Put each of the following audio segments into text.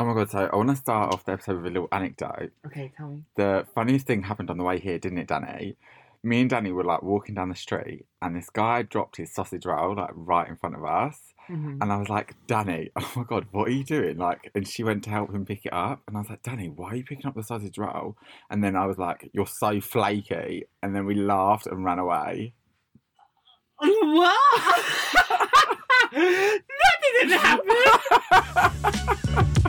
Oh my god! So I want to start off the episode with a little anecdote. Okay, tell me. The funniest thing happened on the way here, didn't it, Danny? Me and Danny were like walking down the street, and this guy dropped his sausage roll like right in front of us. Mhm. And I was like, Danny, oh my god, what are you doing? Like, and she went to help him pick it up, and I was like, Danny, why are you picking up the sausage roll? And then I was like, you're so flaky, and then we laughed and ran away. What? that didn't happen.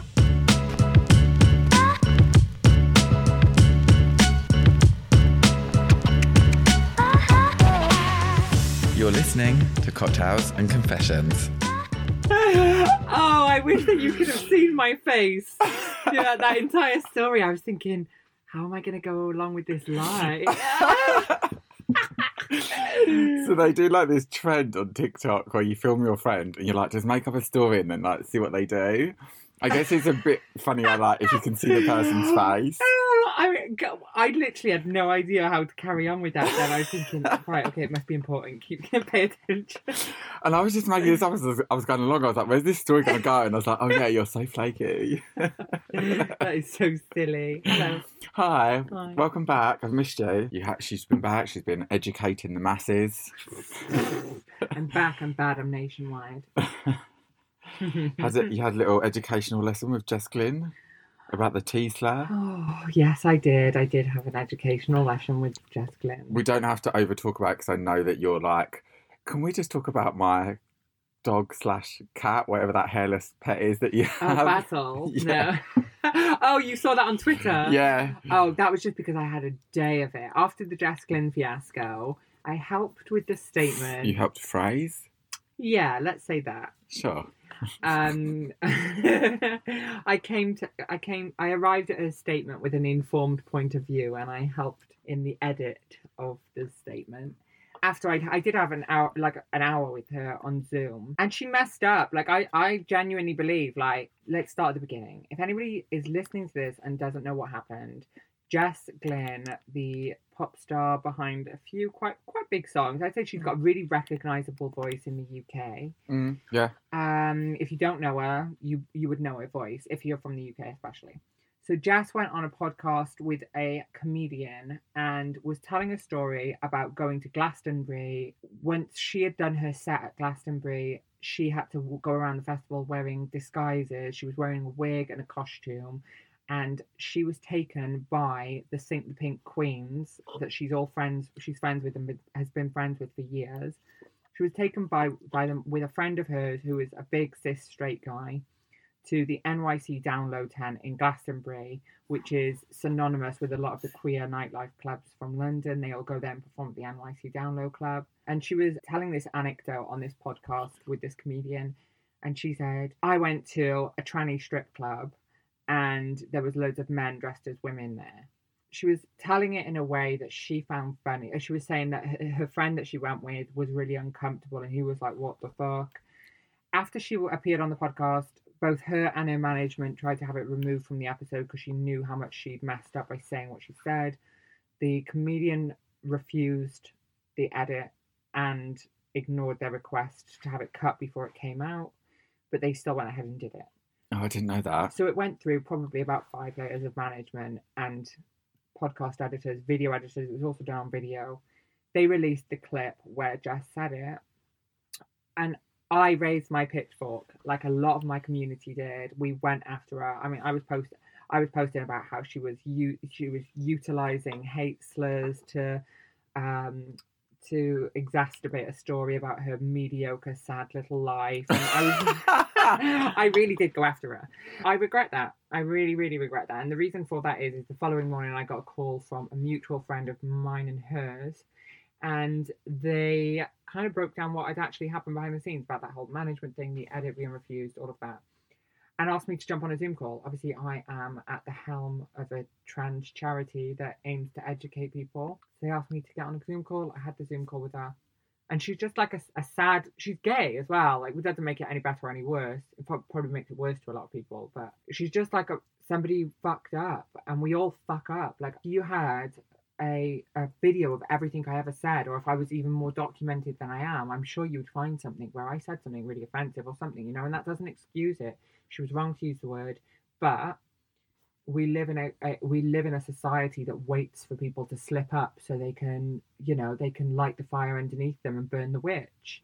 You're listening to Cocktails and Confessions. oh, I wish that you could have seen my face. Yeah, that entire story. I was thinking, how am I going to go along with this lie? so they do like this trend on TikTok where you film your friend and you're like, just make up a story and then like see what they do. I guess it's a bit funnier like if you can see the person's face. Oh, I, I literally had no idea how to carry on with that. Then I was thinking, right, okay, it must be important. Keep pay attention. And I was just making this up as I was going along. I was like, where's this story going to go? And I was like, oh yeah, you're so flaky. that is so silly. Hello. Hi, Hi. welcome back. I've missed you. you ha- she's been back. She's been educating the masses. I'm back. I'm bad. I'm nationwide. Has it? You had a little educational lesson with Jess Glynne about the T slur. Oh, yes, I did. I did have an educational lesson with Jess Glynne. We don't have to over talk about because I know that you're like, can we just talk about my dog slash cat, whatever that hairless pet is that you Oh, have? Basil. Yeah. No. oh, you saw that on Twitter? yeah. Oh, that was just because I had a day of it. After the Jess Glynne fiasco, I helped with the statement. You helped phrase? Yeah, let's say that. Sure. Um, I came to, I came, I arrived at a statement with an informed point of view, and I helped in the edit of the statement. After I, I did have an hour, like an hour with her on Zoom, and she messed up. Like I, I genuinely believe. Like, let's start at the beginning. If anybody is listening to this and doesn't know what happened, Jess Glynne, the pop star behind a few quite quite big songs, I'd say she's got a really recognizable voice in the UK. Mm, yeah. Um, if you don't know her, you you would know her voice if you're from the UK, especially. So Jess went on a podcast with a comedian and was telling a story about going to Glastonbury. Once she had done her set at Glastonbury, she had to go around the festival wearing disguises. She was wearing a wig and a costume, and she was taken by the Saint the Pink Queens that she's all friends. She's friends with and has been friends with for years. She was taken by by them with a friend of hers who is a big cis straight guy to the NYC Downlow tent in Glastonbury, which is synonymous with a lot of the queer nightlife clubs from London. They all go there and perform at the NYC Downlow Club. And she was telling this anecdote on this podcast with this comedian, and she said, "I went to a tranny strip club, and there was loads of men dressed as women there." she was telling it in a way that she found funny. Uh, she was saying that her, her friend that she went with was really uncomfortable, and he was like, "What the fuck?" After she appeared on the podcast, both her and her management tried to have it removed from the episode because she knew how much she'd messed up by saying what she said. The comedian refused the edit and ignored their request to have it cut before it came out, but they still went ahead and did it. Oh, I didn't know that. So it went through probably about five layers of management and podcast editors, video editors. It was also done on video. They released the clip where Jess said it, and I raised my pitchfork like a lot of my community did. We went after her. I mean, I was posting. I was posting about how she was u- she was utilizing hate slurs to um, to exacerbate a story about her mediocre, sad little life. And I I really did go after her. I regret that. I really, really regret that. And the reason for that is, is the following morning I got a call from a mutual friend of mine and hers, and they kind of broke down what had actually happened behind the scenes about that whole management thing, the edit being refused, all of that. And asked me to jump on a Zoom call. Obviously, I am at the helm of a trans charity that aims to educate people. So they asked me to get on a Zoom call. I had the Zoom call with her and she's just like a, a sad she's gay as well like it doesn't make it any better or any worse it probably makes it worse to a lot of people but she's just like a somebody fucked up and we all fuck up like you had a, a video of everything i ever said or if i was even more documented than i am i'm sure you'd find something where i said something really offensive or something you know and that doesn't excuse it she was wrong to use the word but we live in a, a we live in a society that waits for people to slip up so they can you know they can light the fire underneath them and burn the witch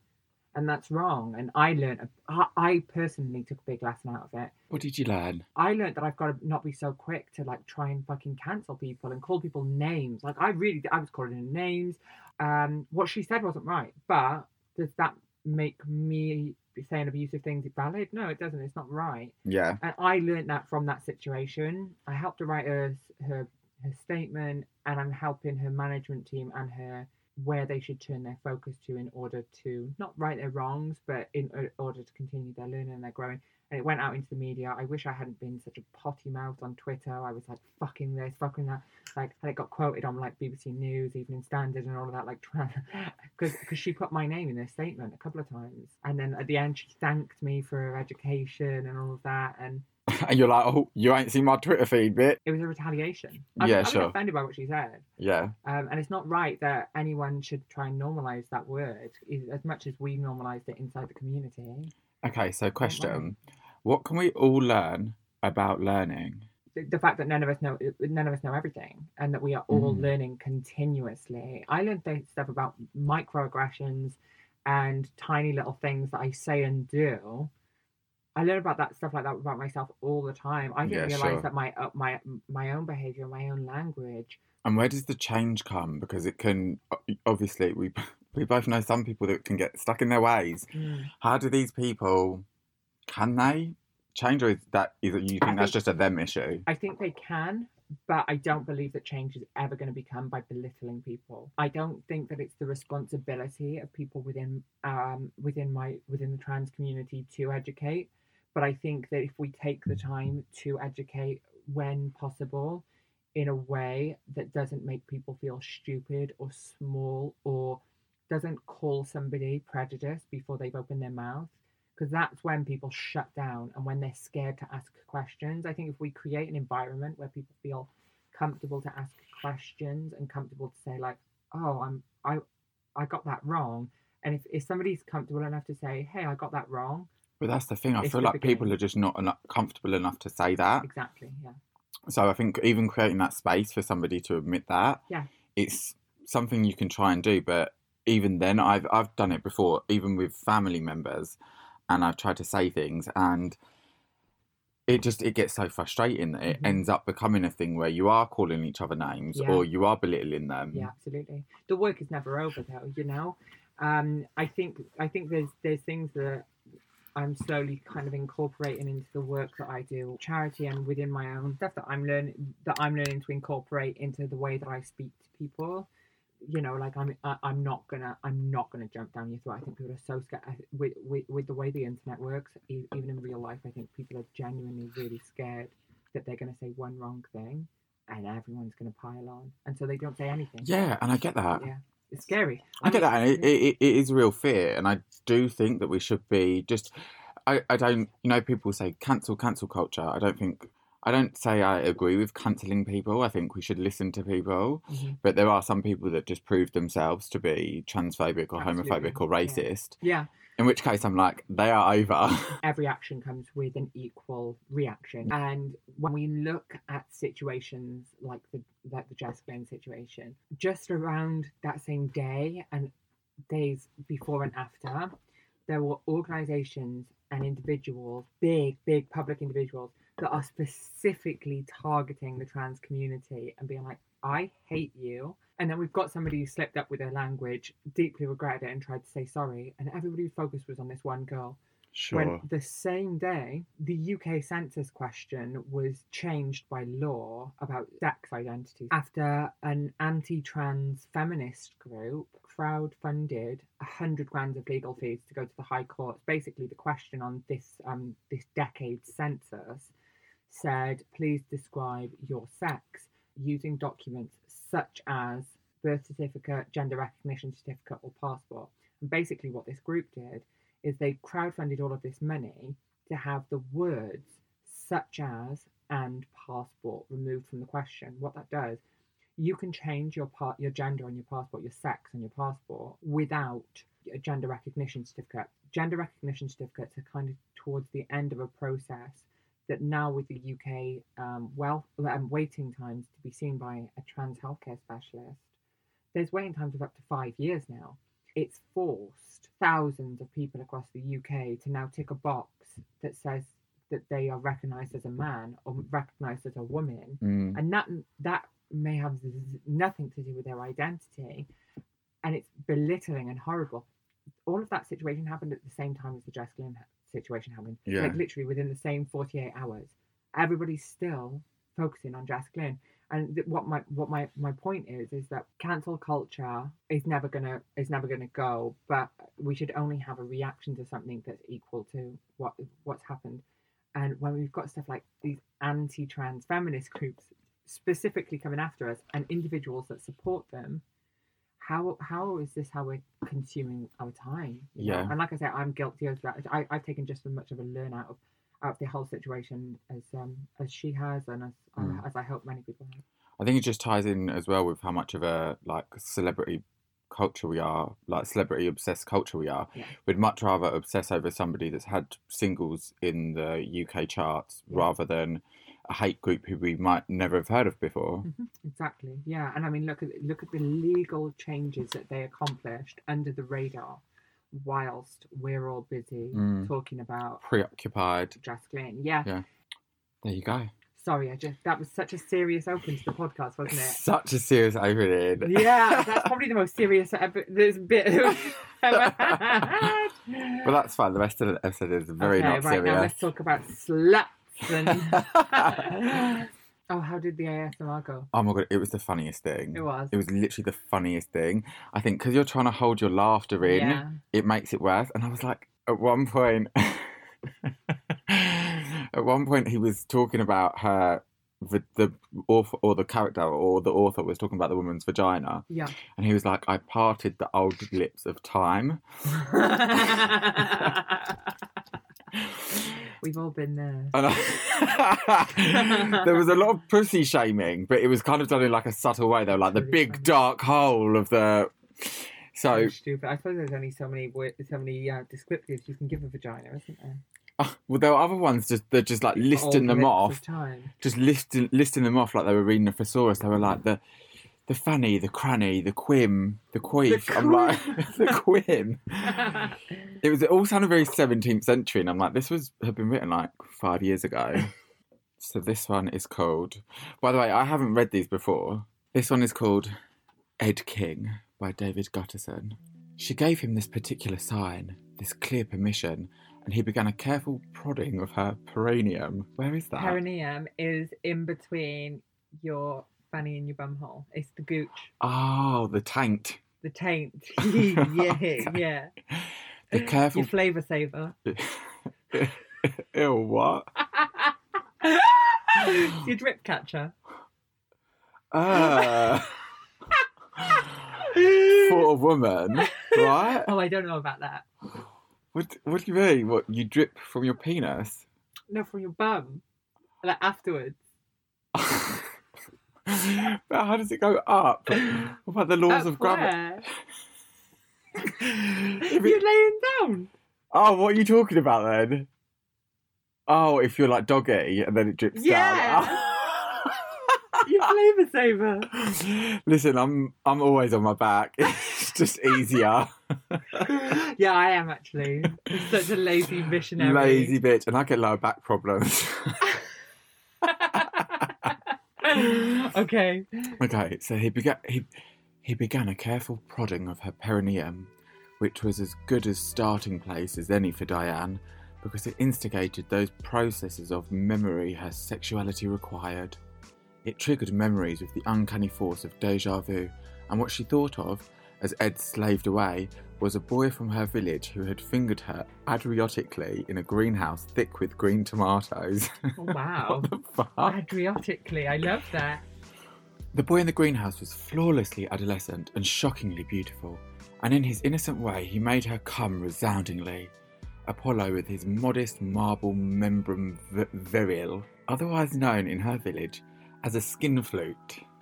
and that's wrong and i learned I, I personally took a big lesson out of it What did you learn? I learned that I've got to not be so quick to like try and fucking cancel people and call people names. Like I really, I was calling them names. Um, what she said wasn't right, but does that make me be saying abusive things is valid? No, it doesn't. It's not right. Yeah. And I learned that from that situation. I helped her write her her her statement, and I'm helping her management team and her where they should turn their focus to in order to not right their wrongs, but in order to continue their learning and their growing. And it went out into the media. I wish I hadn't been such a potty mouth on Twitter. I was like fucking this, fucking that. Like, and it got quoted on like BBC News, Evening Standard, and all of that. Like, because because she put my name in her statement a couple of times, and then at the end she thanked me for her education and all of that. And And you're like, oh, you ain't seen my Twitter feed, bit. it was a retaliation. I, Yeah, I was sure. offended by what she said. Yeah. Um, and it's not right that anyone should try and normalize that word as much as we normalized it inside the community. Okay, so question. What can we all learn about learning? The, the fact that none of us know none of us know everything, and that we are all Mhm. learning continuously. I learned th- stuff about microaggressions and tiny little things that I say and do. I learn about that stuff like that about myself all the time. I didn't Yeah, realize sure. that my uh, my my own behavior, my own language, And where does the change come? Because it can, obviously, we we both know some people that can get stuck in their ways. How do these people, can they change, or is that is it, you I think that's think- just a them issue? I think they can, but I don't believe that change is ever going to become by belittling people. I don't think that it's the responsibility of people within um, within my within the trans community to educate. But I think that if we take the time to educate when possible, in a way that doesn't make people feel stupid or small or doesn't call somebody prejudiced before they've opened their mouth because that's when people shut down and when they're scared to ask questions. I think if we create an environment where people feel comfortable to ask questions and comfortable to say like, "Oh, I'm I I got that wrong," and if, if somebody's comfortable enough to say, "Hey, I got that wrong," But that's the thing. I feel like people are just not enough, comfortable enough to say that. exactly, yeah, So I think even creating that space for somebody to admit that, Yeah. it's something you can try and do. But even then, I've I've done it before, even with family members, and I've tried to say things, and it just it gets so frustrating that it Mhm. ends up becoming a thing where you are calling each other names Yeah. or you are belittling them. yeah, absolutely. The work is never over, though. You know, um, I think I think there's there's things that I'm slowly kind of incorporating into the work that I do, charity and within my own stuff that I'm learning that I'm learning to incorporate into the way that I speak to people. You know, like I'm I, I'm not gonna I'm not gonna jump down your throat. I think people are so scared with with, with the way the internet works. Even in real life, I think people are genuinely really scared that they're gonna say one wrong thing, and everyone's gonna pile on, and so they don't say anything. Yeah, and I get that. Yeah. It's scary. I get mean, that, and it, it, it is real fear, and I do think that we should be just. I, I don't, you know, people say cancel, cancel culture. I don't think, I don't say I agree with cancelling people. I think we should listen to people, Mhm. but there are some people that just prove themselves to be transphobic or Absolutely, homophobic or yeah. racist. Yeah. In which case, I'm like, they are over. every action comes with an equal reaction. And when we look at situations like the like the Jess Glynne situation, just around that same day and days before and after, there were organizations and individuals, big, big public individuals, that are specifically targeting the trans community and being like, I hate you. And then we've got somebody who slipped up with their language, deeply regretted it, and tried to say sorry. And everybody's focus was on this one girl. sure. When the same day, the UK census question was changed by law about sex identity after an anti trans feminist group crowdfunded 100 grand of legal fees to go to the High Court. Basically, the question on this, um, this decade's census said, please describe your sex using documents such as birth certificate, gender recognition certificate, or passport. And basically, what this group did is they crowdfunded all of this money to have the words such as and passport removed from the question. What that does, you can change your part, your gender on your passport, your sex on your passport without a gender recognition certificate. Gender recognition certificates are kind of towards the end of a process that now with the UK um, well um, waiting times to be seen by a trans healthcare specialist, there's waiting times of up to five years now. It's forced thousands of people across the UK to now tick a box that says that they are recognised as a man or recognised as a woman, Mm. and that that may have nothing to do with their identity, and it's belittling and horrible. All of that situation happened at the same time as the Jess Glynne situation happened, Yeah. like literally within the same 48 hours. Everybody's still focusing on Jess Glynne. And th- what my what my, my point is is that cancel culture is never gonna is never gonna go, but we should only have a reaction to something that's equal to what what's happened. And when we've got stuff like these anti-trans feminist groups specifically coming after us and individuals that support them, how how is this how we're consuming our time? you know? Yeah. And like I said, I'm guilty of that. I, I've taken just as much of a learn out of out of the whole situation as um as she has and as Mm. uh, as I hope many people have. I think it just ties in as well with how much of a like celebrity culture we are, like celebrity obsessed culture we are. Yeah. We'd much rather obsess over somebody that's had singles in the UK charts Yeah. rather than a hate group who we might never have heard of before. Exactly. Yeah, and I mean, look at look at the legal changes that they accomplished under the radar, whilst we're all busy Mm. talking about Preoccupied. Glynne. Yeah. Yeah. There you go. Sorry, I just that was such a serious open to the podcast, wasn't it? Such a serious opening. yeah, that's probably the most serious ever, this bit ever had. But that's fine. The rest of the episode is very okay, not right now let's talk about sluts and. oh, how did the ASMR go? oh my god, it was the funniest thing. It was. It was literally the funniest thing. I think because you're trying to hold your laughter in, Yeah. it makes it worse. And I was like, at one point, at one point, he was talking about her, the, the author or the character or the author was talking about the woman's vagina, Yeah. and he was like, "I parted the old lips of time." We've all been there. There was a lot of pussy shaming, but it was kind of done in like a subtle way. Though, like the big dark hole of the. So So stupid. I suppose there's only so many wo- so many uh, descriptives you can give a vagina, isn't there? Oh, well, there were other ones just they're just like listing Old them lips off, of Time. just listing listing them off like they were reading a thesaurus. They were like the the fanny, the cranny, the quim, the queef. I'm like the quim. It was it all sounded very 17th century, and I'm like, this was had been written like five years ago. so this one is called. By the way, I haven't read these before. This one is called Ed King by David Guterson. She gave him this particular sign, this clear permission, and he began a careful prodding of her perineum. Where is that? Perineum is in between your fanny and your bumhole. It's the gooch, oh, the taint. the taint. yeah, yeah. The careful. Your flavour saver. Ew, what? your drip catcher. Uh, for a woman, right? Oh, I don't know about that. What, what do you mean? What, you drip from your penis? No, from your bum. Like afterwards. but how does it go up? What about the laws Up of gravity? If You're laying down. oh, what are you talking about then? Oh, if you're like doggy and then it drips Yeah. down. Your flavour saver. Listen, I'm I'm always on my back. It's just easier. yeah, I am actually. I'm such a lazy missionary. Lazy bitch, and I get lower back problems. okay. Okay, so he began he he began a careful prodding of her perineum, which was as good a starting place as any for Diane, because it instigated those processes of memory her sexuality required. It triggered memories with the uncanny force of deja vu, and what she thought of, as Ed slaved away, was a boy from her village who had fingered her adriotically in a greenhouse thick with green tomatoes. Oh, wow. what the fuck? Adriotically, I love that. The boy in the greenhouse was flawlessly adolescent and shockingly beautiful, and in his innocent way he made her come resoundingly. Apollo, with his modest marble membrum v- viril, otherwise known in her village as a skin flute.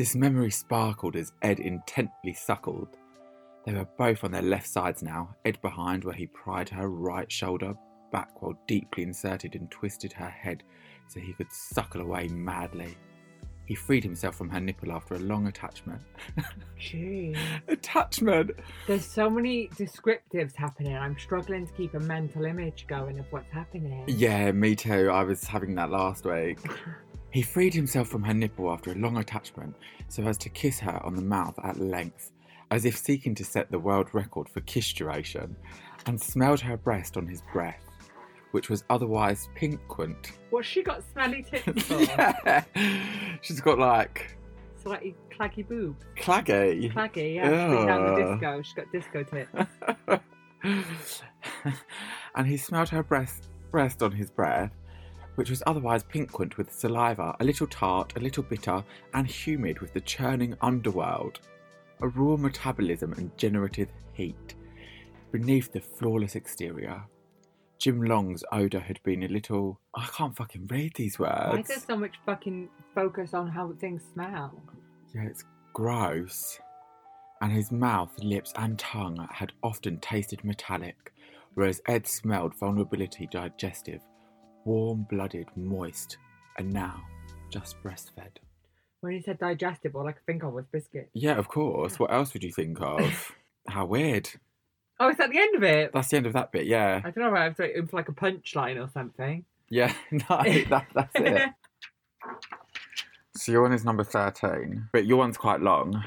This memory sparkled as Ed intently suckled. They were both on their left sides now, Ed behind, where he pried her right shoulder back while deeply inserted and twisted her head so he could suckle away madly. He freed himself from her nipple after a long attachment. Jeez. attachment! There's so many descriptives happening. I'm struggling to keep a mental image going of what's happening. Yeah, me too. I was having that last week. He freed himself from her nipple after a long attachment so as to kiss her on the mouth at length, as if seeking to set the world record for kiss duration, and smelled her breast on his breath, which was otherwise piquant. What's she got smelly tits for? yeah. She's got like Slightly claggy boobs. claggy. Claggy, yeah. She's been down the disco. She's got disco tits. and he smelled her breast, breast on his breath, which was otherwise piquant with saliva, a little tart, a little bitter, and humid with the churning underworld, a raw metabolism and generative heat. Beneath the flawless exterior, Jim Long's odour had been a little. I can't fucking read these words. Why is there so much fucking focus on how things smell? Yeah, it's gross. And his mouth, lips, and tongue had often tasted metallic, whereas Ed smelled vulnerability digestive, warm blooded, moist, and now just breastfed. When you said digestive, all I could think of was biscuit. Yeah, of course. What else would you think of? How weird. Oh, is that the end of it? That's the end of that bit, yeah. I don't know. I was like, it's like a punchline or something. Yeah, no, that, that's it. So your one is number 13, but your one's quite long.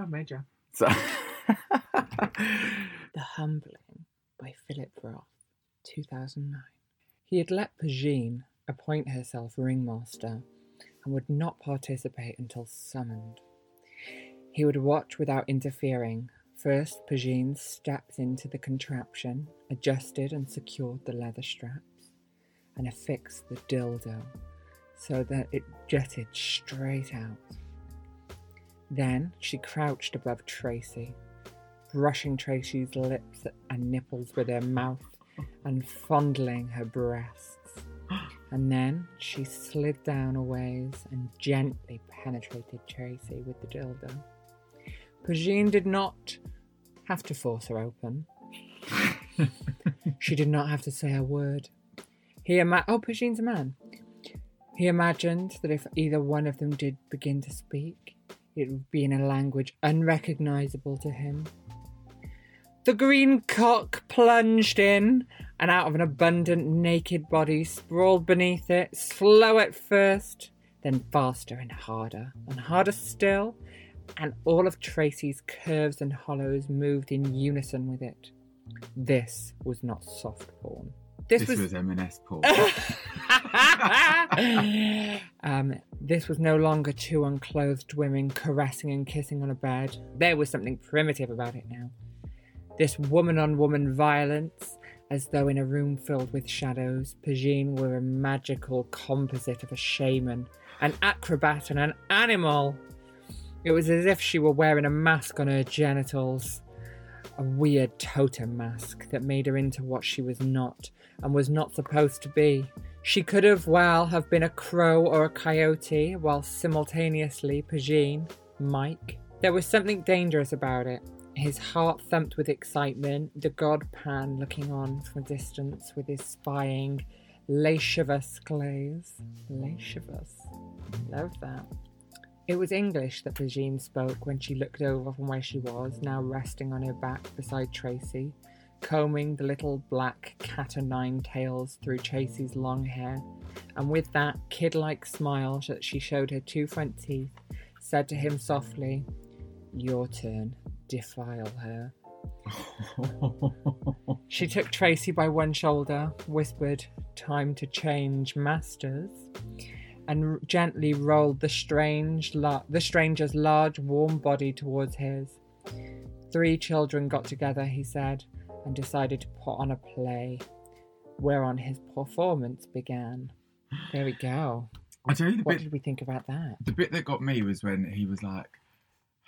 oh, major. So. The Humbling by Philip Roth, 2009. He had let Pegeen appoint herself ringmaster and would not participate until summoned. He would watch without interfering. First, Pegeen stepped into the contraption, adjusted and secured the leather straps, and affixed the dildo so that it jutted straight out. Then she crouched above Tracy, brushing Tracy's lips and nipples with her mouth and fondling her breasts. And then she slid down a ways and gently penetrated Tracy with the dildo. Pegeen did not have to force her open. she did not have to say a word. He ima- oh, Pegeen's a man. He imagined that if either one of them did begin to speak, it would be in a language unrecognizable to him. The green cock plunged in, and out of an abundant naked body sprawled beneath it, slow at first, then faster and harder, and harder still, and all of Tracy's curves and hollows moved in unison with it. This was not soft porn. This, This was M&S Paul. um, this was no longer two unclothed women caressing and kissing on a bed. There was something primitive about it now. This woman on woman violence, as though in a room filled with shadows, Pegeen were a magical composite of a shaman, an acrobat, and an animal. It was as if she were wearing a mask on her genitals. A weird totem mask that made her into what she was not and was not supposed to be. She could have, well, have been a crow or a coyote, while simultaneously Pegeen, Mike. There was something dangerous about it. His heart thumped with excitement, the god Pan looking on from a distance with his spying, lascivious glaze. Lascivious. Love that. It was English that Pegeen spoke when she looked over from where she was, now resting on her back beside Tracy, combing the little black cat o' nine tails through Tracy's long hair, and with that kid like smile that she showed her two front teeth, said to him softly, Your turn, defile her. She took Tracy by one shoulder, whispered, Time to change masters, and r- gently rolled the strange, la- the stranger's large, warm body towards his. Three children got together, he said, and decided to put on a play, whereon his performance began. There we go. I tell you the What bit did we think about that? The bit that got me was when he was like,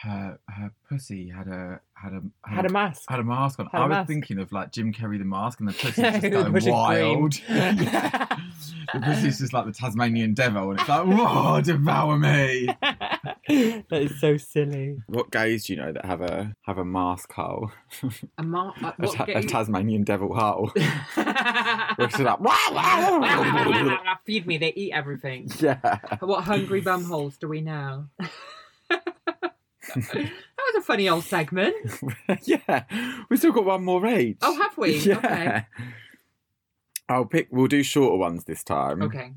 her her pussy had a had a Had a mask. had a mask on. Had a I was mask. thinking of like Jim Carrey the mask, and the pussy's just going pussy's wild. the pussy's just like the Tasmanian devil, and it's like, whoa, devour me. that is so silly. What gays do you know that have a have a mask hole? A, mar- uh, A, what ta- a gay- Tasmanian devil hole. Which is like, "Wah, Feed me, they eat everything. yeah. What hungry bum holes do we know? That was a funny old segment. yeah. We've still got one more each. Oh, have we? Yeah. Okay. I'll pick. We'll do shorter ones this time. Okay.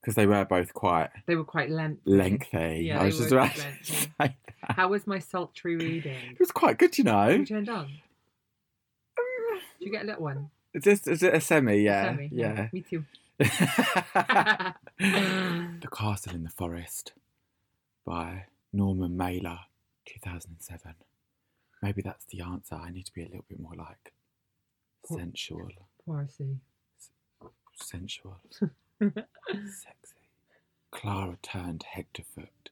Because they were both quite They were quite lengthy. lengthy. Yeah, I was just about to. How was my sultry reading? It was quite good, you know. You turned on. Did you get a little one? It's just is it a semi, yeah. Sammy? Yeah. Me too. the Castle in the Forest by Norman Mailer, 2007. Maybe that's the answer. I need to be a little bit more like sensual, Parsi. sensual, sexy. Clara turned Hector Foot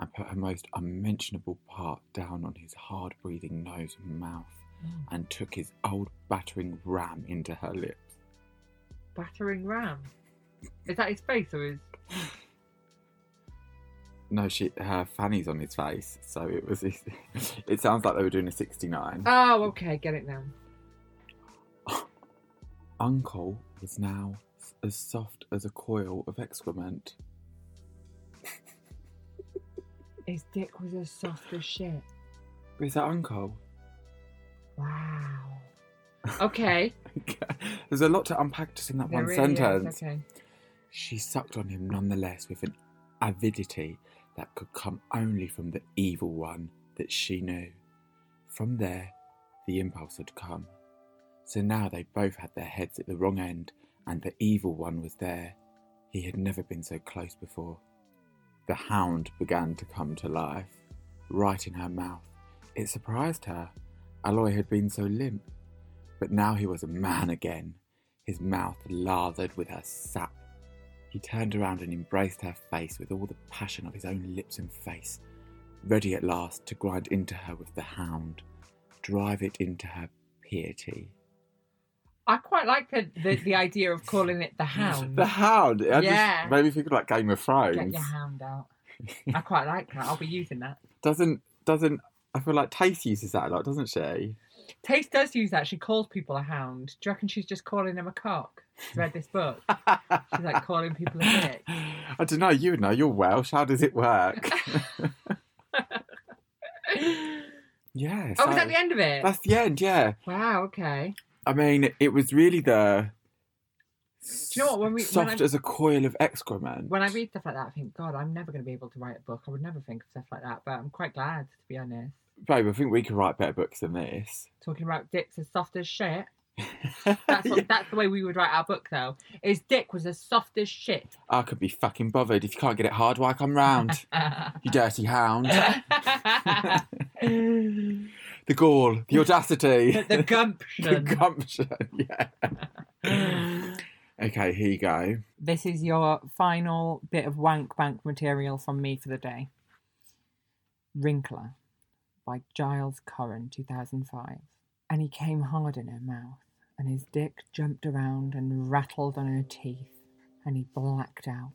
and put her most unmentionable part down on his hard breathing nose and mouth oh. and took his old battering ram into her lips. Battering ram. Is that his face or his? No, she her fanny's on his face, so it was. It sounds like they were doing a sixty-nine. Oh, okay, get it now. Uncle was now as soft as a coil of excrement. His dick was as soft as shit. Is that Uncle? Wow. Okay. There's a lot to unpack just in that There one really is, sentence. Okay. She sucked on him nonetheless with an avidity that could come only from the evil one that she knew. From there, the impulse had come. So now they both had their heads at the wrong end, and the evil one was there. He had never been so close before. The hound began to come to life, right in her mouth. It surprised her. Aloy had been so limp. But now he was a man again, his mouth lathered with her sap. He turned around and embraced her face with all the passion of his own lips and face, ready at last to grind into her with the hound, drive it into her piety. I quite like the, the, the idea of calling it the hound. The hound! I Yeah. just made me think of like Game of Thrones. Get your hound out. I quite like that. I'll be using that. Doesn't doesn't I feel like Tace uses that a lot, doesn't she? Taste does use that. She calls people a hound. Do you reckon she's just calling them a cock? She's read this book. She's like calling people a dick. I don't know, you know, you're Welsh, how does it work? yeah. Oh, was that the end of it? That's the end, yeah. Wow, okay. I mean, it was really the. Do you know what, when we- when soft I- as a coil of excrement. When I read stuff like that, I think, God, I'm never going to be able to write a book. I would never think of stuff like that, but I'm quite glad, to be honest. Babe, I think we could write better books than this. Talking about dicks as soft as shit. That's, what, that's the way we would write our book, though. His dick was as soft as shit. I could be fucking bothered. If you can't get it hard, why come round? you dirty hound. the gall, the audacity, the gumption. the gumption. Yeah. okay, here you go. This is your final bit of wank bank material from me for the day. Winkler by Giles Coren, 2005. And he came hard in her mouth, and his dick jumped around and rattled on her teeth, and he blacked out.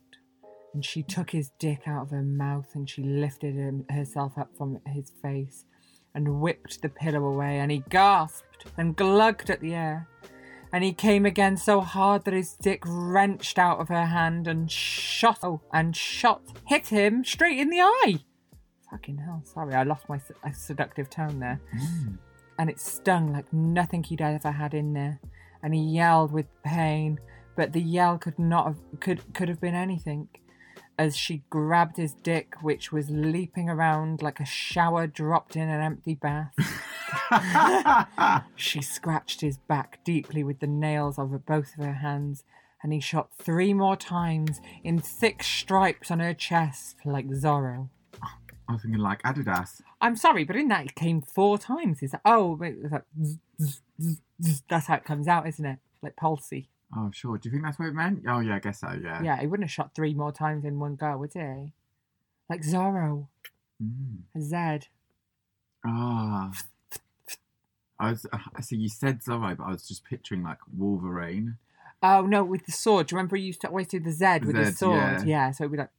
And she took his dick out of her mouth and she lifted him, herself up from his face and whipped the pillow away, and he gasped and glugged at the air. And he came again so hard that his dick wrenched out of her hand and shot oh, and shot hit him straight in the eye. Fucking hell! Sorry, I lost my se- seductive tone there. Mm. And it stung like nothing he'd ever had in there. And he yelled with pain, but the yell could not have could could have been anything. As she grabbed his dick, which was leaping around like a shower dropped in an empty bath. She scratched his back deeply with the nails of both of her hands, and he shot three more times in thick stripes on her chest like Zorro. I was thinking like Adidas. I'm sorry, but in that it came four times. Is that oh, it's like zzz, zzz, zzz, zzz. that's how it comes out, isn't it? Like palsy. Oh, sure. Do you think that's what it meant? Oh, yeah, I guess so, yeah. Yeah, he wouldn't have shot three more times in one go, would he? Like Zorro, Mm. a Zed. Ah. I was, uh, so you said Zorro, but I was just picturing like Wolverine. Oh no, with the sword. Do you remember he used to always do the Zed with his Zed, sword? yeah. Yeah, so it'd be like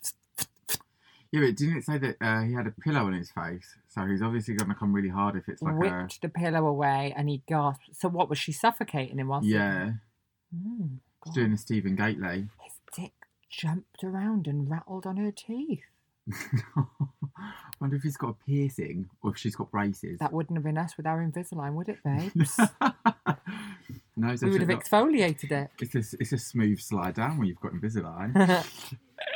Yeah, but didn't it say that uh, he had a pillow on his face? So he's obviously going to come really hard if it's like a whipped the pillow away and he gasped. So what was she suffocating him? He- yeah, Mm, doing a Stephen Gately. His dick jumped around and rattled on her teeth. I wonder if he's got a piercing or if she's got braces. That wouldn't have been us with our Invisalign, would it, babes? no, it's we would have not. exfoliated it. It's a, it's a smooth slide down when you've got Invisalign.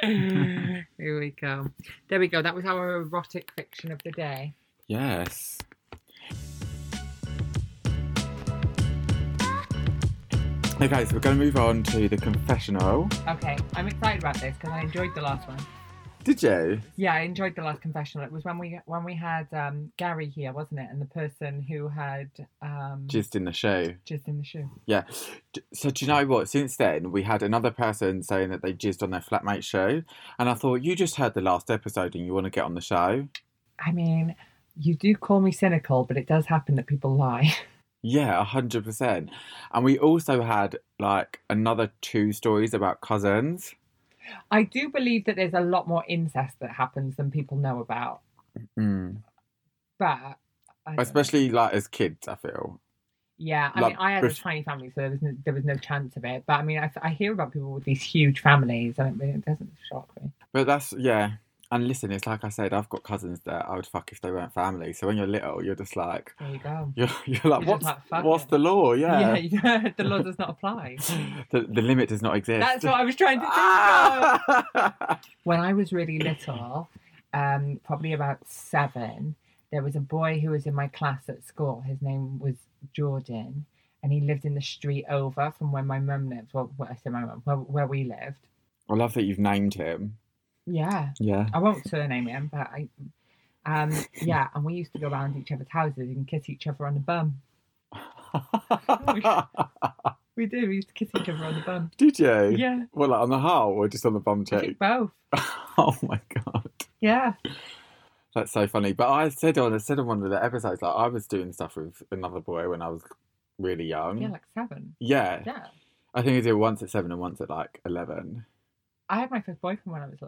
Here we go. There we go. That was our erotic fiction of the day. yes. Okay, so we're going to move on to the confessional. Okay, I'm excited about this because I enjoyed the last one. Did you? Yeah, I enjoyed the last confessional. It was when we when we had um, Gary here, wasn't it? And the person who had um, Just in the show. just in the show. Yeah. So do you know what? Since then, we had another person saying that they jizzed on their flatmate show, and I thought you just heard the last episode and you want to get on the show. I mean, you do call me cynical, but it does happen that people lie. Yeah, a hundred percent. And we also had like another two stories about cousins. I do believe that there's a lot more incest that happens than people know about, Mm. but I don't know. Especially like as kids, I feel. Yeah, I Like, mean, I had a tiny family, so there was no, there was no chance of it. But I mean, I, I hear about people with these huge families, and it, it doesn't shock me. But that's yeah. And listen, it's like I said, I've got cousins that I would fuck if they weren't family. So when you're little, you're just like, There you go. you're, you're like, just what's like, what's it. the law? Yeah, Yeah, the law does not apply. the, the limit does not exist. That's what I was trying to think! When I was really little, um, probably about seven, there was a boy who was in my class at school. His name was Jordan, and he lived in the street over from where my mum lived. Well, where I say my mum, where, where we lived. I love that you've named him. Yeah, Yeah. I won't surname him, but I, um, yeah, and we used to go around each other's houses and kiss each other on the bum. We do. We used to kiss each other on the bum. Did you? Yeah, Well, like on the heart or just on the bum cheek? both. oh my god, Yeah, that's so funny. But I said on I said on one of the episodes, like I was doing stuff with another boy when I was really young. yeah, like seven. yeah. Yeah, I think I did it once at seven and once at like eleven. I had my first boyfriend when I was.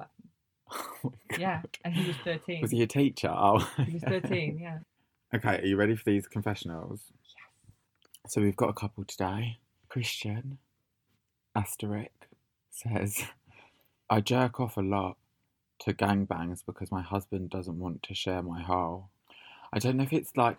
Oh. Yeah, and he was thirteen. Was he a teacher? Oh. He was thirteen. Yeah. Okay, are you ready for these confessionals? Yes. So we've got a couple today. Christian, asterisk, says, I jerk off a lot to gangbangs because my husband doesn't want to share my hole. I don't know if it's like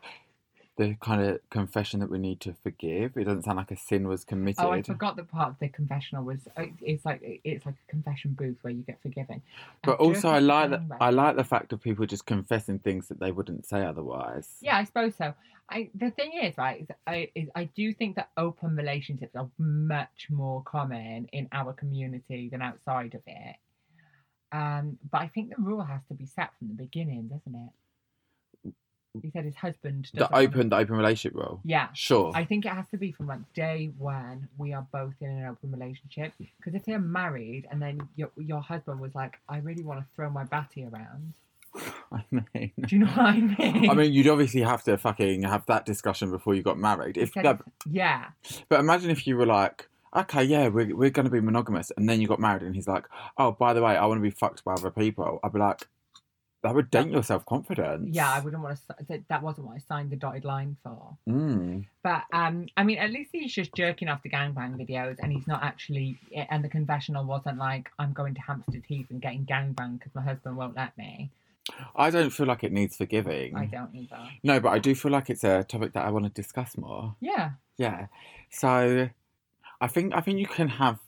the kind of confession that we need to forgive. It doesn't sound like a sin was committed. Oh, I forgot the part of the confessional was uh, it's like it's like a confession booth where you get forgiven. But And also, I like that. I like the fact of people just confessing things that they wouldn't say otherwise. Yeah, I suppose so. I the thing is, right, is I is I do think that open relationships are much more common in our community than outside of it. Um, but I think the rule has to be set from the beginning, doesn't it? He said his husband. The open, the open relationship role. Yeah, Sure. I think it has to be from like day one. We are both in an open relationship. Because if they're married and then your your husband was like, I really want to throw my batty around. I mean, Do you know what I mean? I mean, you'd obviously have to fucking have that discussion before you got married. If said no, yeah, but imagine if you were like, okay, yeah, we're we're going to be monogamous, and then you got married, and he's like, oh, by the way, I want to be fucked by other people. I'd be like, that would dent your self confidence. yeah. I wouldn't want to. That, that wasn't what I signed the dotted line for. Mm. But um, I mean, at least he's just jerking off the gangbang videos, and he's not actually. And the confessional wasn't like, I'm going to Hampstead Heath and getting gangbang because my husband won't let me. I don't feel like it needs forgiving. I don't either. No, but I do feel like it's a topic that I want to discuss more. Yeah, Yeah. So I think I think you can have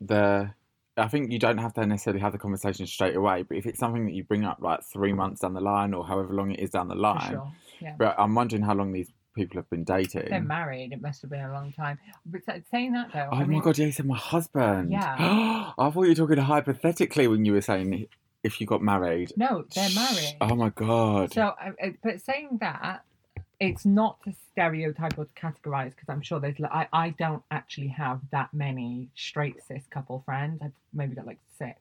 the I think you don't have to necessarily have the conversation straight away, but if it's something that you bring up like three months down the line or however long it is down the line. sure. Yeah. But I'm wondering how long these people have been dating. They're married. It must have been a long time. But saying that though, Oh I my mean, god, yeah, said my husband. Yeah. I thought you were talking hypothetically when you were saying if you got married. no, they're married. Oh my god. So, but saying that, it's not to stereotype or to categorize because I'm sure there's. I I don't actually have that many straight cis couple friends. I've maybe got like six,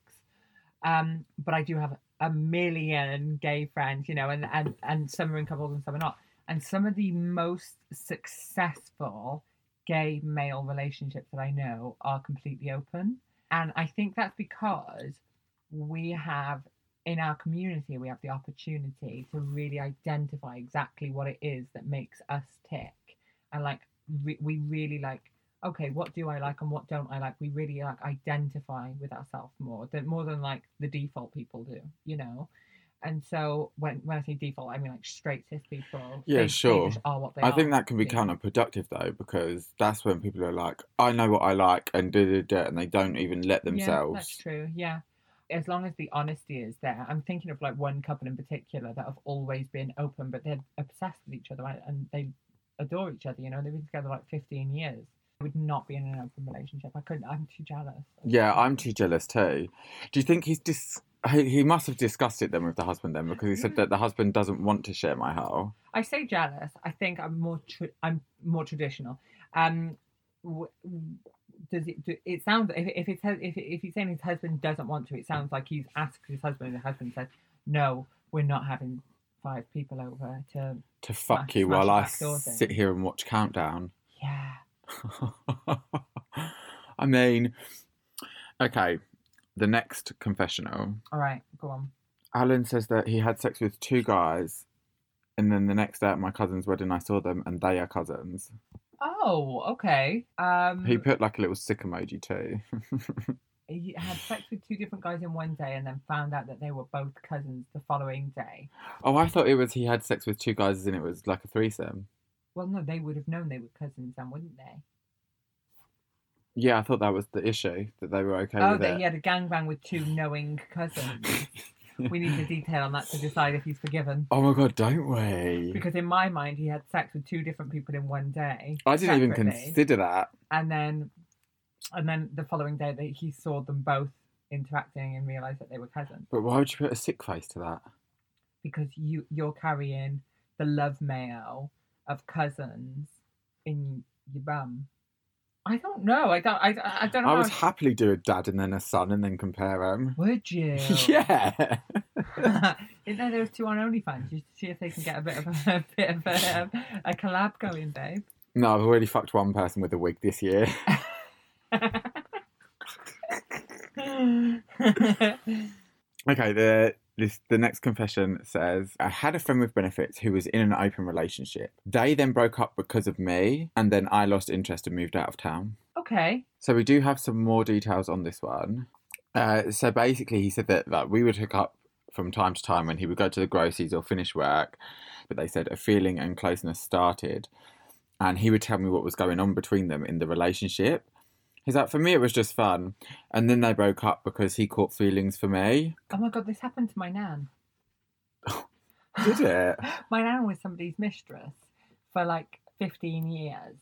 um, but I do have a million gay friends. You know, and and and some are in couples and some are not. And some of the most successful gay male relationships that I know are completely open. And I think that's because we have in our community, we have the opportunity to really identify exactly what it is that makes us tick, and like re- we really like. Okay, what do I like and what don't I like? We really like identify with ourselves more than more than like the default people do, you know. And so when when I say default, I mean like straight cis people. Yeah, they, they sure. just are what they I are. think that can be counterproductive though, because that's when people are like, I know what I like and da da da, and they don't even let themselves. Yeah, themselves. that's true. Yeah. As long as the honesty is there. I'm thinking of like one couple in particular that have always been open, but they're obsessed with each other right? and they adore each other. You know, they've been together like 15 years. I would not be in an open relationship. I couldn't. I'm too jealous. Yeah, I'm too jealous too. Do you think he's dis? He, he must have discussed it then with the husband then because he said that the husband doesn't want to share my hole. I say jealous. I think I'm more. Tra- I'm more traditional. Um, w- does it? Do, it sounds if if it's if if he's saying his husband doesn't want to, it sounds like he's asked his husband, and the husband said, "No, we're not having five people over to." To fuck Smash- you smash while I back door thing. sit here and watch Countdown. Yeah. I mean, okay, the next confessional. All right. Go on. Alan says that he had sex with two guys, and then the next day at my cousin's wedding, I saw them, and they are cousins. Oh, okay. Um, He put like a little sick emoji too. he had sex with two different guys in one day, and then found out that they were both cousins the following day. oh, I thought it was he had sex with two guys, and it was like a threesome. Well, no, they would have known they were cousins, then, wouldn't they? Yeah, I thought that was the issue that they were okay oh, with that it. he had a gangbang with two knowing cousins. we need the detail on that to decide if he's forgiven. Oh my god, don't we? Because in my mind, he had sex with two different people in one day. I didn't even separately, consider that. And then, and then the following day, that he saw them both interacting and realised that they were cousins. But why would you put a sick face to that? because you you're carrying the love mail of cousins in your bum. I don't know. I don't. I, I don't know. I would happily do a dad and then a son and then compare them. Would you? yeah. Isn't there those two on OnlyFans? You see if they can get a bit of a, a bit of a, um, a collab going, babe. No, I've already fucked one person with a wig this year. Okay, the this the next confession says I had a friend with benefits who was in an open relationship. They then broke up because of me, and then I lost interest and moved out of town. okay. So we do have some more details on this one. Uh, so basically, he said that like we would hook up from time to time when he would go to the groceries or finish work, but they said a feeling and closeness started, and he would tell me what was going on between them in the relationship. He's like, for me, it was just fun, and then they broke up because he caught feelings for me. Oh my god, this happened to my nan. Did it? my nan was somebody's mistress for like 15 years.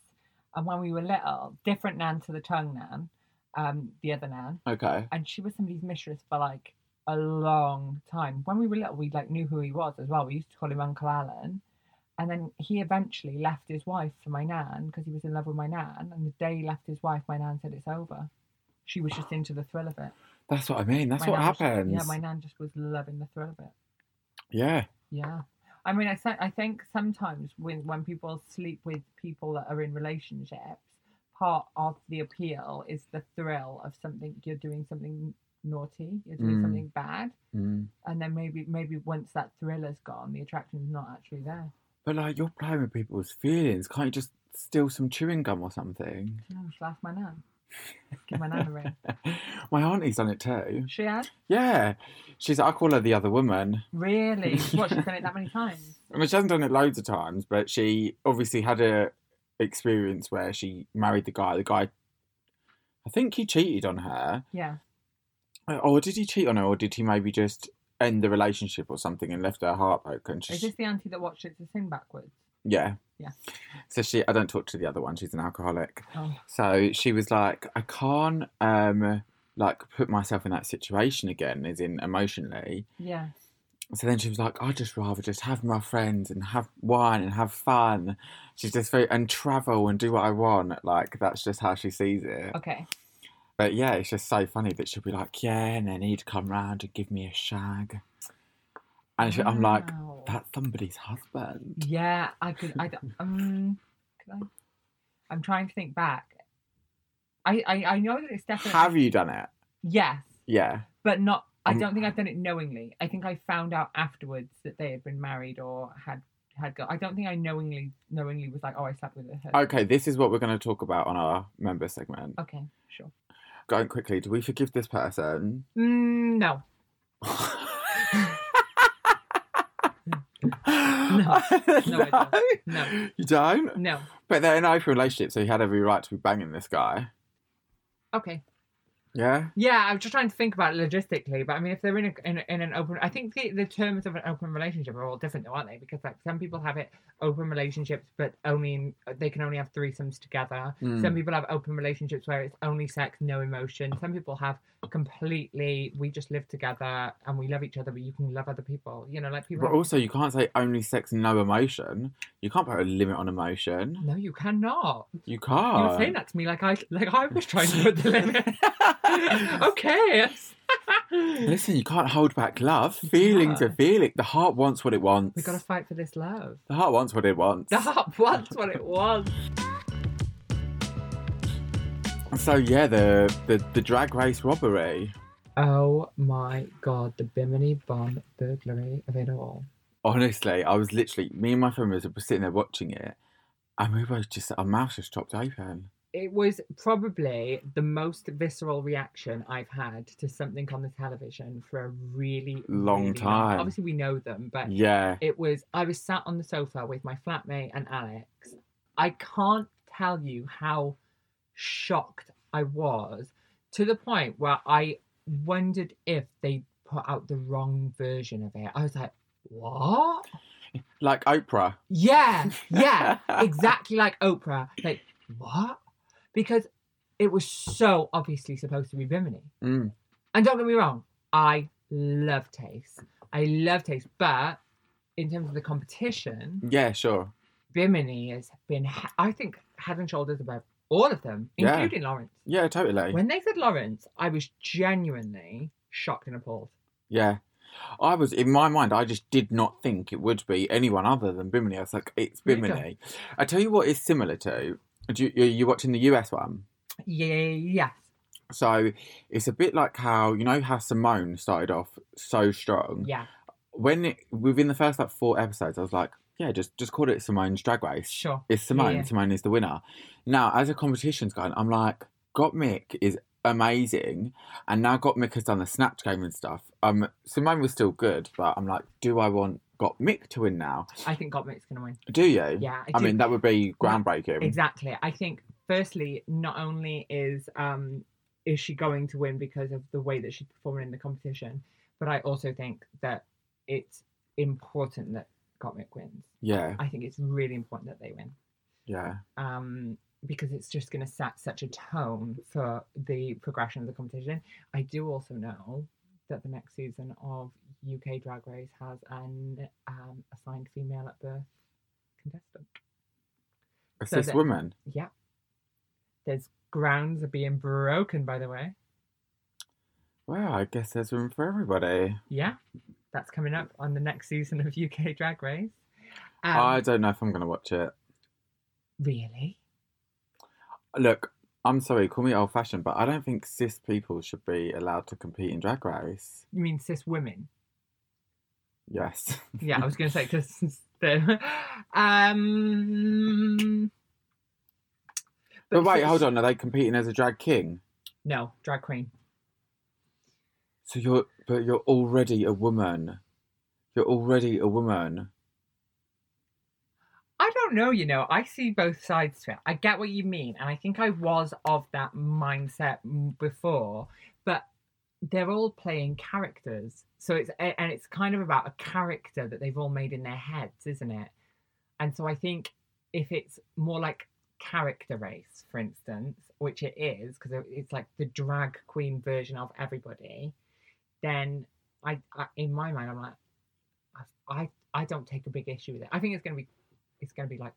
And when we were little, different nan to the tongue nan, um, the other nan, Okay. and she was somebody's mistress for like a long time. When we were little, we like knew who he was as well. We used to call him Uncle Alan. And then he eventually left his wife for my nan because he was in love with my nan. And the day he left his wife, my nan said it's over. She was just into the thrill of it. That's what I mean. That's My what happens. yeah, my nan just was loving the thrill of it. yeah. Yeah. I mean, I, I think sometimes when, when people sleep with people that are in relationships, part of the appeal is the thrill of something, you're doing something naughty, you're doing Mm. something bad. Mm. And then maybe maybe once that thrill is gone, the attraction's not actually there. But like, you're playing with people's feelings. Can't you just steal some chewing gum or something? No, I ask my nan. Give my nan a ring. My auntie's done it too. She had? Yeah. She's, I call her the other woman. Really? What, she's done it that many times? I mean, she hasn't done it loads of times, but she obviously had a experience where she married the guy. The guy, I think he cheated on her. Yeah. Uh, Or did he cheat on her, or did he maybe just end the relationship or something and left her heartbroken? She- Is this the auntie that watched it to sing backwards? yeah. Yeah. So she, I don't talk to the other one. She's an alcoholic. Oh, So she was like, I can't, um, like put myself in that situation again, as in emotionally. yeah. So then she was like, I'd just rather just have my friends and have wine and have fun. She's just very and travel and do what I want. Like that's just how she sees it. Okay. But yeah, it's just so funny that she'll be like, yeah, and then he'd come round and give me a shag. And she, I'm like, Wow. that's somebody's husband. Yeah, I could. I um, could I? I'm trying to think back. I I, I know that it's definitely Have you done it? yes, Yeah. but not I Um, don't think I've done it knowingly. I think I found out afterwards that they had been married or had had. Go- I don't think I knowingly knowingly was like, oh, I slept with her. Okay, this is what we're going to talk about on our member segment. Okay, sure. Going quickly, do we forgive this person? Mm, no. no, No, I don't. No. You don't? No. But they're in an open relationship, so he had every right to be banging this guy. Okay. Yeah? Yeah, I'm just trying to think about it logistically, but I mean, if they're in a, in, a, in an open, I think the, the terms of an open relationship are all different, though, aren't they? Because like some people have it open relationships, but only in, they can only have threesomes together. Mm. Some people have open relationships where it's only sex, no emotion. Some people have completely we just live together and we love each other, but you can love other people. You know, like people. But have- also, you can't say only sex, no emotion. You can't put a limit on emotion. no, you cannot. You You can't. You were saying that to me like I like I was trying to put the limit. okay. Listen, you can't hold back love. Feelings are can't. feeling. The heart wants what it wants. We've gotta fight for this love. The heart wants what it wants. The heart wants what it was. So yeah, the, the the drag race robbery. Oh my god, the Bimini Bon Boulash of it all. Honestly, I was literally me and my friend was sitting there watching it, and we both just our mouths just dropped open. It was probably the most visceral reaction I've had to something on the television for a really Long really time. Obviously, we know them, but Yeah, it was. I was sat on the sofa with my flatmate and Alex. I can't tell you how shocked I was to the point where I wondered if they put out the wrong version of it. I was like, what? like Oprah. Yeah, yeah, exactly like Oprah. Like, what? Because it was so obviously supposed to be Bimini. Mm. And don't get me wrong, I love Tayce. I love Tayce, but in terms of the competition, Yeah, sure. Bimini has been, I think, head and shoulders above all of them, Yeah. including Lawrence. Yeah, totally. When they said Lawrence, I was genuinely shocked and appalled. Yeah. I was in my mind. I just did not think it would be anyone other than Bimini. I was like, it's Bimini. I tell you what is similar to. Do you, are you watching the US one? Yeah, yes. So it's a bit like how you know how Symone started off so strong. Yeah, When it, within the first like four episodes, I was like, yeah, just just call it Symone's Drag Race. sure. It's Symone. yeah. Symone is the winner. Now, as a competition's going, I'm like, Gottmik is amazing, and now Gottmik has done the Snatch game and stuff. Um, Symone was still good, but I'm like, do I want Gottmik to win now? I think Gottmik's going to win. Do you? Yeah, I, I mean, that would be groundbreaking. Exactly. I think firstly, not only is um is she going to win because of the way that she's performing in the competition, but I also think that it's important that Gottmik wins. Yeah, I think it's really important that they win. yeah, Um because it's just going to set such a tone for the progression of the competition. I do also know that the next season of UK Drag Race has an um, assigned female at birth contestant. a So cis that- woman. Yeah. There's grounds are being broken, by the way. Well, I guess there's room for everybody. Yeah. That's coming up on the next season of UK Drag Race. Um, I don't know if I'm going to watch it. Really? Look, I'm sorry, call me old fashioned, but I don't think cis people should be allowed to compete in Drag Race. You mean cis women? Yes. Yeah, I was going to say because. Um. But wait, cis- hold on. Are they competing as a drag king? No, drag queen. So you're, but you're already a woman. You're already a woman. I don't know, you know, I see both sides to it. I get what you mean, and I think I was of that mindset before, but they're all playing characters. So it's and it's kind of about a character that they've all made in their heads, isn't it? And so I think if it's more like character race, for instance, which it is, because it's like the drag queen version of everybody, then I, I in my mind I'm like, I, I I don't take a big issue with it. I think it's going to be it's going to be like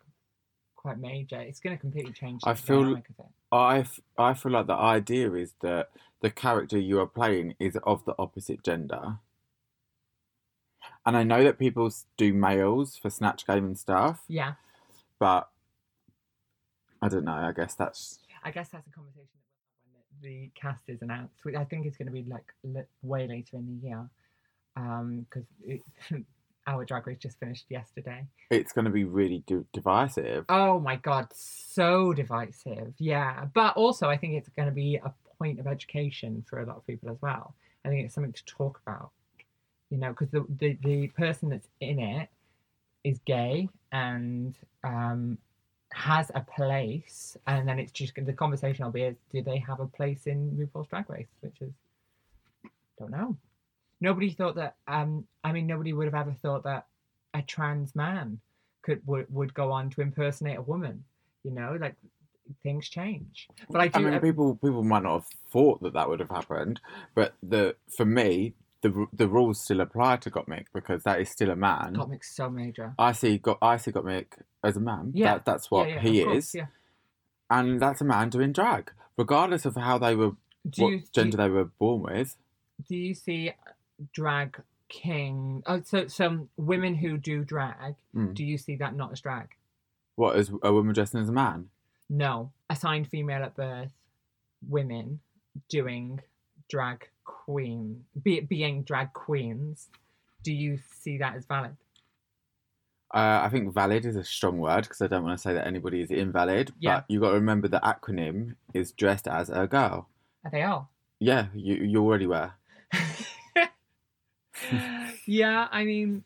quite major. It's going to completely change. The I feel- dynamic of it. I, f- I feel like the idea is that the character you are playing is of the opposite gender. And I know that people do males for Snatch Game and stuff, Yeah, but I don't know. I guess that's I guess that's a conversation that we'll have when the cast is announced, which I think is going to be like li- way later in the year, um, because our Drag Race just finished yesterday. It's going to be really d- divisive. Oh my god, so divisive. Yeah, but also I think it's going to be a point of education for a lot of people as well. I think it's something to talk about. You know, because the, the the person that's in it is gay and um has a place, and then it's just the conversation will be is do they have a place in RuPaul's Drag Race, which is don't know. Nobody thought that. Um, I mean, nobody would have ever thought that a trans man could would, would go on to impersonate a woman. You know, like things change. But I I mean, people people might not have thought that that would have happened, but the for me, the the rules still apply to Gottmik because that is still a man. Gottmik's so major. I see got I see Gottmik as a man. Yeah. that, that's what Yeah, yeah, he of course, is, Yeah. and that's a man doing drag, regardless of how they were, Do what you, gender you they were born with. do you see drag king? Oh, so some women who do drag. Mm. Do you see that not as drag? What is a woman dressing as a man? No, assigned female at birth, women doing drag queen, be, being drag queens. Do you see that as valid? Uh, I think valid is a strong word because I don't want to say that anybody is invalid. Yeah. But you got to remember the acronym is dressed as a girl. Are they all? Yeah, you you already were. yeah, I mean,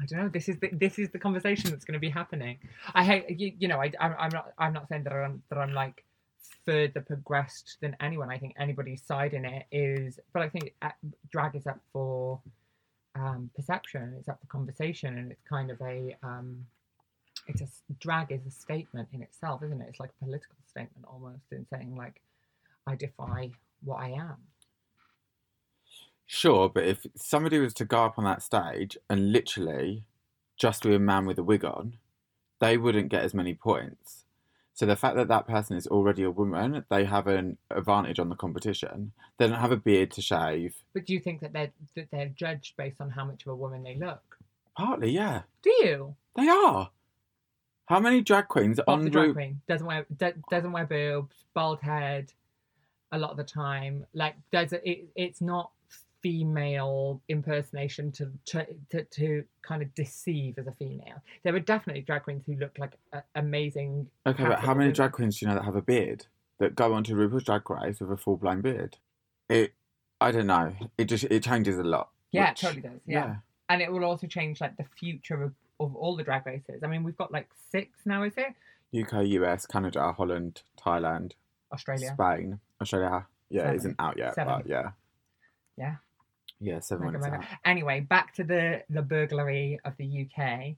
I don't know. This is the this is the conversation that's going to be happening. I hate you. You know, I I'm, I'm not I'm not saying that I'm that I'm like further progressed than anyone. I think anybody's side in it is, but I think uh, drag is up for um, perception. It's up for conversation, and it's kind of a um, it's a drag is a statement in itself, isn't it? It's like a political statement almost in saying like, I defy what I am. Sure, but if somebody was to go up on that stage and literally just be a man with a wig on, they wouldn't get as many points. So the fact that that person is already a woman, they have an advantage on the competition. They don't have a beard to shave. But do you think that they're that they're judged based on how much of a woman they look? Partly, yeah, Do you? they are. How many drag queens on the drag Ru- queen doesn't wear do, doesn't wear boobs, bald head, a lot of the time. Like does it, it it's not female impersonation to, to to to kind of deceive as a female. There are definitely drag queens who look like a, amazing. Okay, but how many women. drag queens do you know that have a beard that go onto RuPaul's Drag Race with a full blown beard? It, I don't know. It just it changes a lot. Yeah, which- it totally does. Yeah. and it will also change like the future of, of all the drag races. I mean, we've got like six now, is it? UK, US, Canada, Holland, Thailand, Australia. Spain, Australia. Yeah, isn't out yet, Seven. but yeah. Yeah. Yeah, seven Mega, mega. Anyway, back to the the burglary of the UK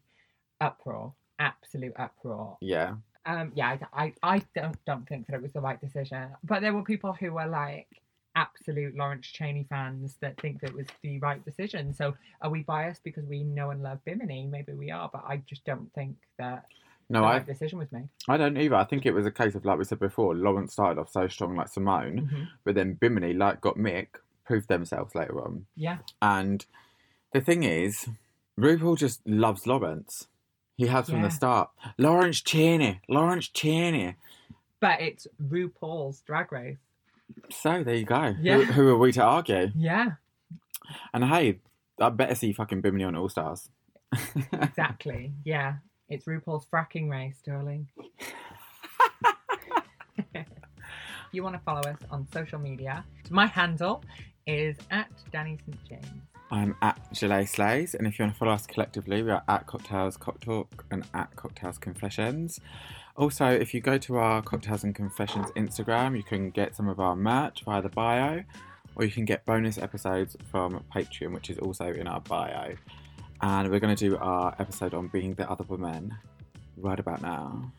uproar, absolute uproar. Yeah. Um, yeah, I, I, I don't don't think that it was the right decision, but there were people who were like absolute Lawrence Chaney fans that think that it was the right decision. So are we biased because we know and love Bimini? Maybe we are, but I just don't think that No, the I right decision was made. I don't either. I think it was a case of like we said before, Lawrence started off so strong like Symone, Mhm. but then Bimini, like Gottmik, proved themselves later on. Yeah, And the thing is, RuPaul just loves Lawrence. He has from Yeah. the start. Lawrence Chaney, Lawrence Chaney. but it's RuPaul's Drag Race. So there you go. Yeah. Who, who are we to argue? Yeah, And hey, I better see fucking Bimini on All Stars. exactly. yeah, it's RuPaul's fracking race, darling. you want to follow us on social media? My handle is at Danny St James. I'm at Gillet Slays, and if you want to follow us collectively, we are at Cocktails Cock Talk and at Cocktails Confessions. Also, if you go to our Cocktails and Confessions Instagram, you can get some of our merch via the bio, or you can get bonus episodes from Patreon, which is also in our bio. And we're going to do our episode on being the other woman right about now.